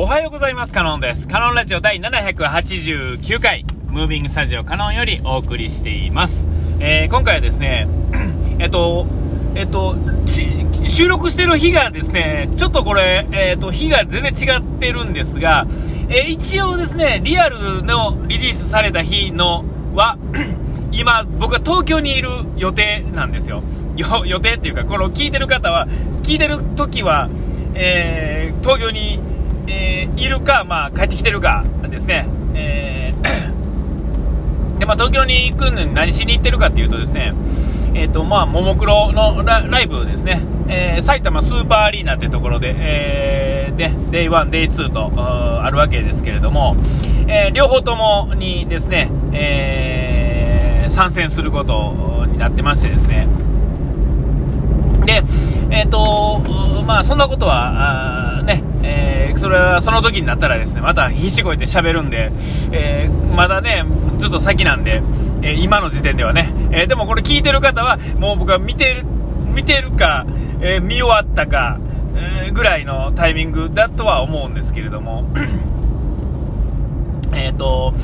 おはようございます。カノンです。カノンラジオ第789回、ムービングスタジオカノンよりお送りしています。えー、今回はですね、えっと、えっと、収録してる日がですね、ちょっとこれ、えっと、日が全然違ってるんですが、えー、一応ですね、リアルのリリースされた日のは、今、僕は東京にいる予定なんですよ。よ予定っていうか、この聞いてる方は、聞いてる時は、えー、東京にえー、いるか、まあ、帰ってきてるかですね、えー、でまあ、東京に行くのに何しに行ってるかっていうとですね、えーとまあ、ももクロのライブですね、えー、埼玉スーパーアリーナってところで、えー、で、デイ1、デイ2とあるわけですけれども、えー、両方ともにですね、えー、参戦することになってましてですね、で、えっ、ー、と、まあ、そんなことは、あ、えー、それはその時になったらですね、また必死こいて喋るんで、えー、まだね、ずっと先なんで、え今の時点ではね、えでもこれ聞いてる方は、もう僕は見てる、見てるか、え見終わったか、えぐらいのタイミングだとは思うんですけれども、えっと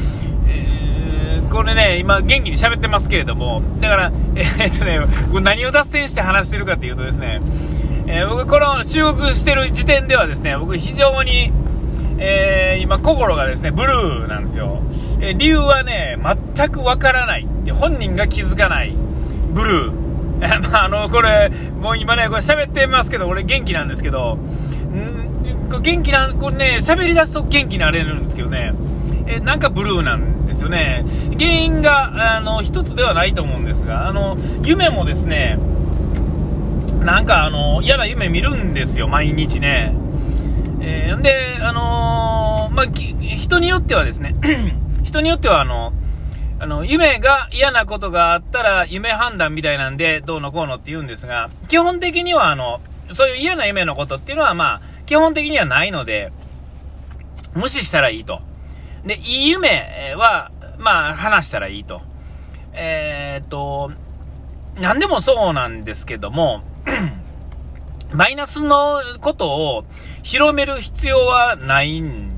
え、これね、今元気に喋ってますけれども、だから、えー、っとね、何を脱線して話してるかっていうとですね、えー、僕この収録してる時点ではですね、僕非常に、えー、今心がですね、ブルーなんですよ。え理由はね、全くわからないって、本人が気づかない、ブルー。え まあ、あの、これ、もう今ね、これ喋ってますけど、俺元気なんですけど、ん元気な、これね、喋り出すと元気になれるんですけどね、えなんかブルーなんですよね。原因が、あの、一つではないと思うんですが、あの、夢もですね、なんかあの、嫌な夢見るんですよ、毎日ね。えー、で、あのー、まあ、人によってはですね、人によってはあの、あの、夢が嫌なことがあったら夢判断みたいなんでどうのこうのって言うんですが、基本的にはあの、そういう嫌な夢のことっていうのはまあ、基本的にはないので、無視したらいいと。で、いい夢は、まあ、話したらいいと。えー、っと、何でもそうなんですけども、マイナスのことを広める必要はないん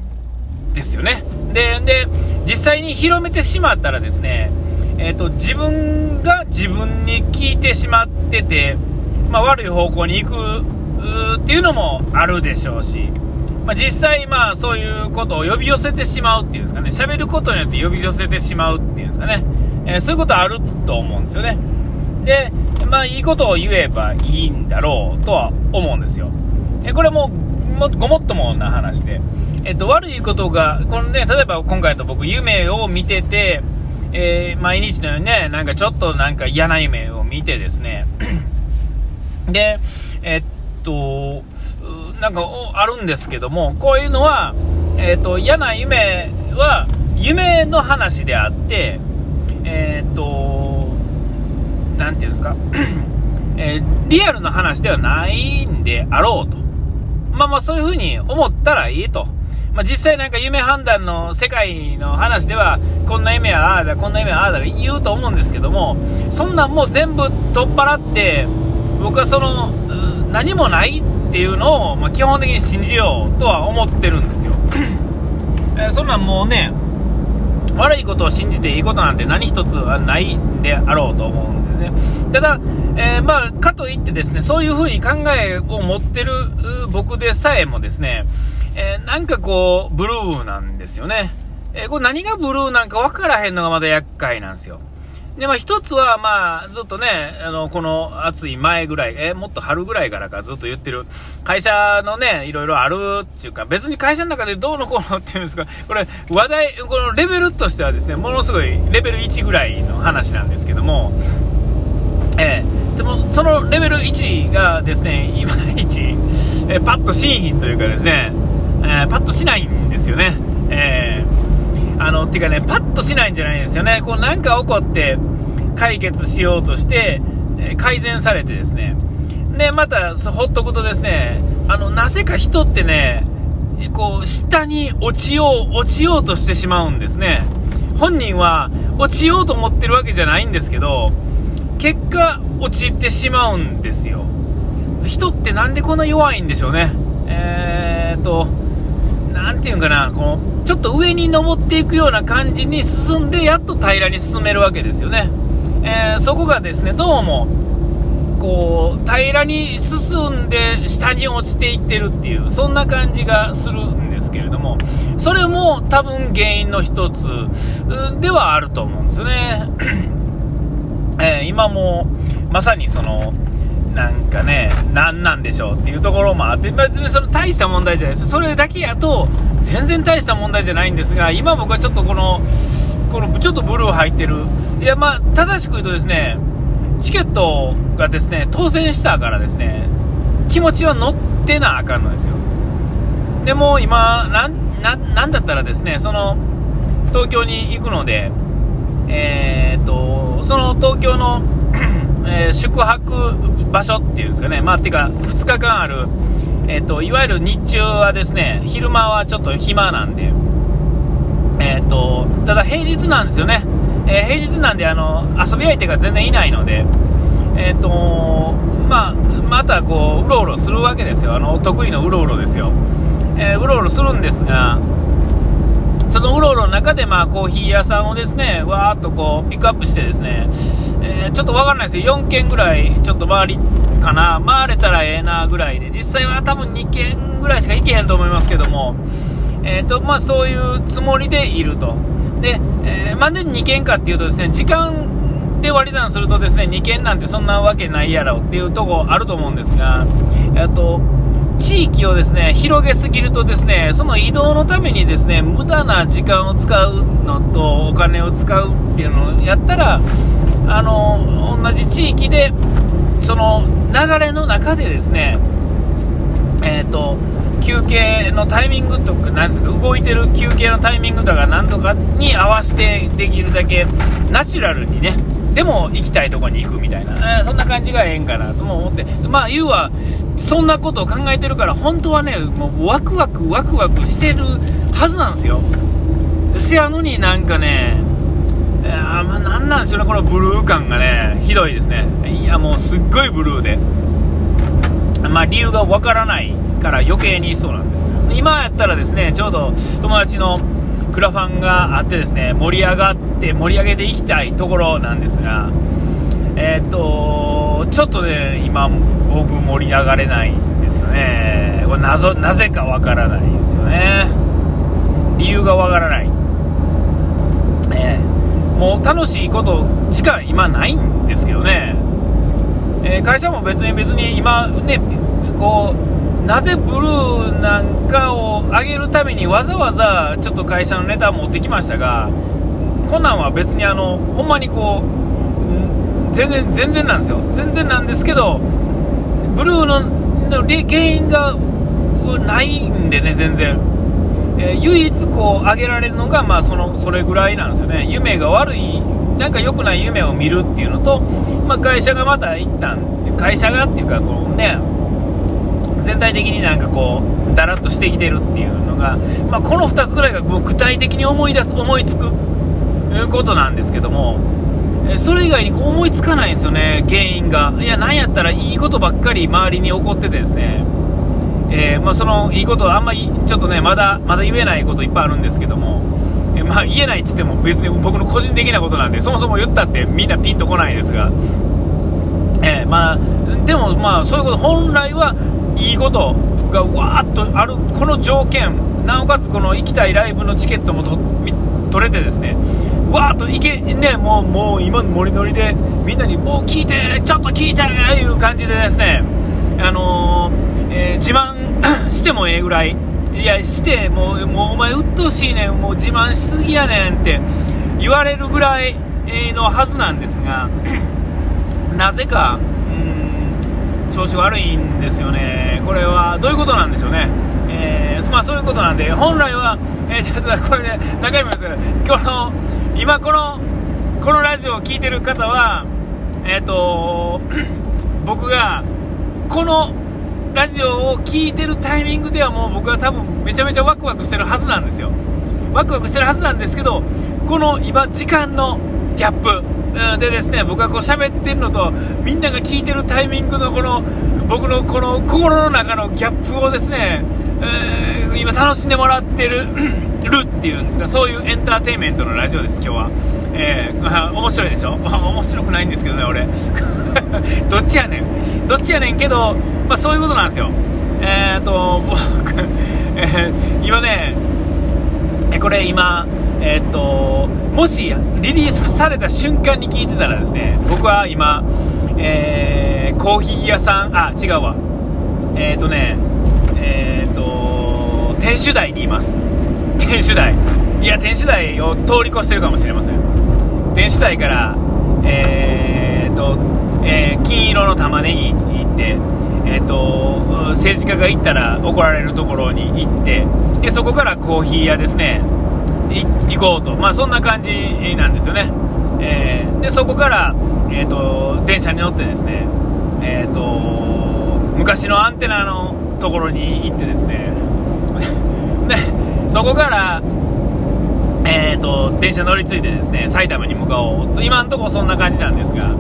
ですよね。で、で、実際に広めてしまったらですね、えっ、と、自分が自分に聞いてしまってて、まあ、悪い方向に行くっていうのもあるでしょうし、まあ、実際、まあ、そういうことを呼び寄せてしまうっていうんですかね、喋ることによって呼び寄せてしまうっていうんですかね、えー、そういうことあると思うんですよね。で、まあ、いいことを言えばいいんだろうとは思うんですよ。えこれもごもっともな話で、えっと、悪いことが、このね、例えば今回と僕、夢を見てて、えー、毎日のようにね、なんかちょっとなんか嫌な夢を見てですね、で、えっと、なんかあるんですけども、こういうのは、えっ、と、嫌な夢は夢の話であって、えっ、と、なんていうんですか、えー、リアルな話ではないんであろうと。まあまあそういう風に思ったらいいと。まあ、実際なんか夢判断の世界の話では、こんな夢はああだ、こんな夢はああだ言うと思うんですけども、そんなんもう全部取っ払って、僕はその、何もないっていうのを、まあ、基本的に信じようとは思ってるんですよ。えー、そんなんもうね、悪いことを信じていいことなんて何一つはないであろうと思うんですね。ただ、えー、まあ、かといってですね、そういうふうに考えを持ってる僕でさえもですね、えー、なんかこう、ブルーなんですよね。えー、これ何がブルーなんか分からへんのがまだ厄介なんですよ。で、まあ一つは、まあ、ずっとね、あの、この暑い前ぐらい、えもっと春ぐらいからかずっと言ってる、会社のね、いろいろあるっていうか、別に会社の中でどうのこうのっていうんですか、これ、話題、このレベルとしてはですね、ものすごいレベル1ぐらいの話なんですけども、えー、でも、そのレベル1がですね、いまいち、えー、パッとしんひんというかですね、えー、パッとしないんですよね。えーあの、てかね、パッとしないんじゃないんですよね。こうなんか起こって解決しようとして、え改善されてですね。で、また、ほっとくとですね、あの、なぜか人ってね、こう、下に落ちよう、落ちようとしてしまうんですね。本人は落ちようと思ってるわけじゃないんですけど、結果、落ちてしまうんですよ。人ってなんでこんな弱いんでしょうね。えーと、ていうんかな、この、ちょっと上に登っていくような感じに進んで、やっと平らに進めるわけですよね。えー、そこがですね、どうも、こう、平らに進んで下に落ちていってるっていう、そんな感じがするんですけれども、それも多分原因の一つではあると思うんですよね。えー、今も、まさにその、なんかね、何なんでしょうっていうところもあって、別にその大した問題じゃないです。それだけやと、全然大した問題じゃないんですが、今僕はちょっとこの、このちょっとブルー入ってる。いや、まあ、正しく言うとですね、チケットがですね、当選したからですね、気持ちは乗ってなあかんのですよ。でも今、なん、ななんだったらですね、その、東京に行くので、えー、っと、その東京のえー、宿泊場所っていうんですかね、まあ、てか、2日間ある、え、ー、と、いわゆる日中はですね、昼間はちょっと暇なんで、え、ー、と、ただ平日なんですよね。え平日なんで、あの、遊び相手が全然いないので、えっ、と、まあ、またこう、うろうろするわけですよ。あの、得意のうろうろですよ。えうろうろするんですが、そのうろうろの中で、まあ、コーヒー屋さんをですね、わーっとこう、ピックアップしてですね、えー、ちょっとわからないですよ、4軒ぐらい、ちょっと回りかな、回れたらええなぐらいで、実際は多分2軒ぐらいしか行けへんと思いますけども、えーとまあ、そういうつもりでいると。で、えー、なんで2軒かっていうとですね、時間で割り算するとですね、2軒なんてそんなわけないやろっていうとこあると思うんですが、えっと、地域をですね広げすぎるとですねその移動のためにですね無駄な時間を使うのとお金を使うっていうのをやったらあの同じ地域でその流れの中でですねえっ、ー、と休憩のタイミングとか、なんですか、動いてる休憩のタイミングとか、なんとかに合わせてできるだけナチュラルにね、でも行きたいとこに行くみたいな、えー、そんな感じがええんかなとも思って、まあ、言うは、そんなことを考えてるから、本当はね、もうワクワクワクワクしてるはずなんですよ。せやのになんかね、いやまあ、なんなんでしょうね、このブルー感がね、ひどいですね。いや、もうすっごいブルーで。まあ、理由がわからないから余計にそうなんです。今やったらですね、ちょうど友達のクラファンがあってですね、盛り上がって盛り上げていきたいところなんですが、えー、っと、ちょっとね、今、僕盛り上がれないんですよね。これ謎、なぜかわからないんですよね。理由がわからない。えー、もう楽しいことしか今ないんですけどね。えー、会社も別に別に今ね、こう、なぜブルーなんかを上げるためにわざわざちょっと会社のネタ持ってきましたが、こんなんは別にあの、ほんまにこう、全然、全然なんですよ。全然なんですけど、ブルーのの原因がないんでね、全然。えー、唯一こう上げられるのが、まあ、そのそれぐらいなんですよね、夢が悪い、なんか良くない夢を見るっていうのと、まあ、会社がまた一旦会社がっていうかこう、ね、全体的になんかこう、だらっとしてきてるっていうのが、まあ、この2つぐらいがもう具体的に思い出す、思いつく、ことなんですけども、それ以外に思いつかないんですよね、原因が。いや、なんやったらいいことばっかり周りに起こっててですね、えー、まあ、そのいいことあんまりちょっとね、まだ、まだ言えないこといっぱいあるんですけども、えー、まあ、言えないって言っても別に僕の個人的なことなんで、そもそも言ったってみんなピンとこないですが、えー、まあ、でもまあ、そういうこと、本来はいいことがわーっとあるこの条件。なおかつこの行きたいライブのチケットも取れてですね。わーっと行けね。もうもう今ノリノリでみんなにもう聞いてちょっと聞いていう感じでですね。あのー、えー、自慢してもええぐらい。いやしてもうもうお前鬱陶しいねん。もう自慢しすぎやねんって言われるぐらいのはずなんですが なぜかうん調子悪いんですよね、これはどういうことなんでしょうね、えー、まあ、そういうことなんで、本来は、えー、ちょっとこれね、中身ですけど、この今この、このラジオを聴いてる方は、えっ、ー、と僕がこのラジオを聴いてるタイミングではもう僕は多分めちゃめちゃワクワクしてるはずなんですよ。ワクワクしてるはずなんですけど、この今、時間のギャップ、でですね、僕がこう喋ってるのと、みんなが聞いてるタイミングのこの、僕のこの心の中のギャップをですね、えー、今楽しんでもらってる るっていうんですか、そういうエンターテインメントのラジオです、今日は。えー、面白いでしょ？面白くないんですけどね、俺。どっちやねん。どっちやねんけど、まあそういうことなんですよ。えーと、僕、えー、今ね、これ今、えー、っと、もしリリースされた瞬間に聞いてたらですね、僕は今、えー、コーヒー屋さん、あ、違うわ。えー、っとね、えっと、天守台にいます。天守台。いや、天守台を通り越してるかもしれません。天守台から、え、っと、え金色の玉ねぎに行って、えーと、政治家が行ったら怒られるところに行ってでそこからコーヒー屋ですね行行こうと、まあ、そんな感じなんですよね、えー、でそこから、えーと、電車に乗ってですね、えーと、昔のアンテナのところに行ってですね でそこからえーと、電車乗り継いでですね埼玉に向かおうと。今のところそんな感じなんですが、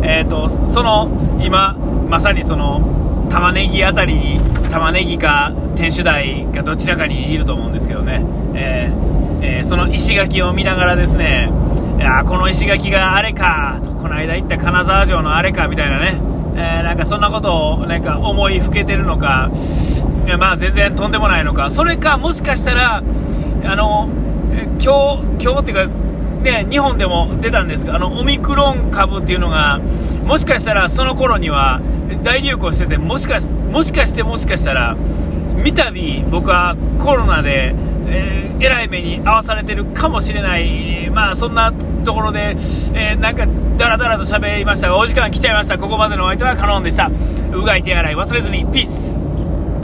えーとその今まさにその玉ねぎあたりに玉ねぎか天守台がどちらかにいると思うんですけどね、えーえー、その石垣を見ながらですねいやこの石垣があれかとこの間行った金沢城のあれかみたいなね、えー、なんかそんなことをなんか思いふけてるのかいやまあ全然とんでもないのか。それかもしかしたらあの今日今日っていうかね、日本でも出たんですが、あの、オミクロン株っていうのが、もしかしたらその頃には、大流行しててもしかしもしかしてもしかしたら三度僕はコロナで、えー、えらい目に遭わされてるかもしれない、まあそんなところで、えー、なんかだらだらと喋りましたがお時間来ちゃいました。ここまでのお相手はカノンでした。うがい手洗い忘れずに。ピース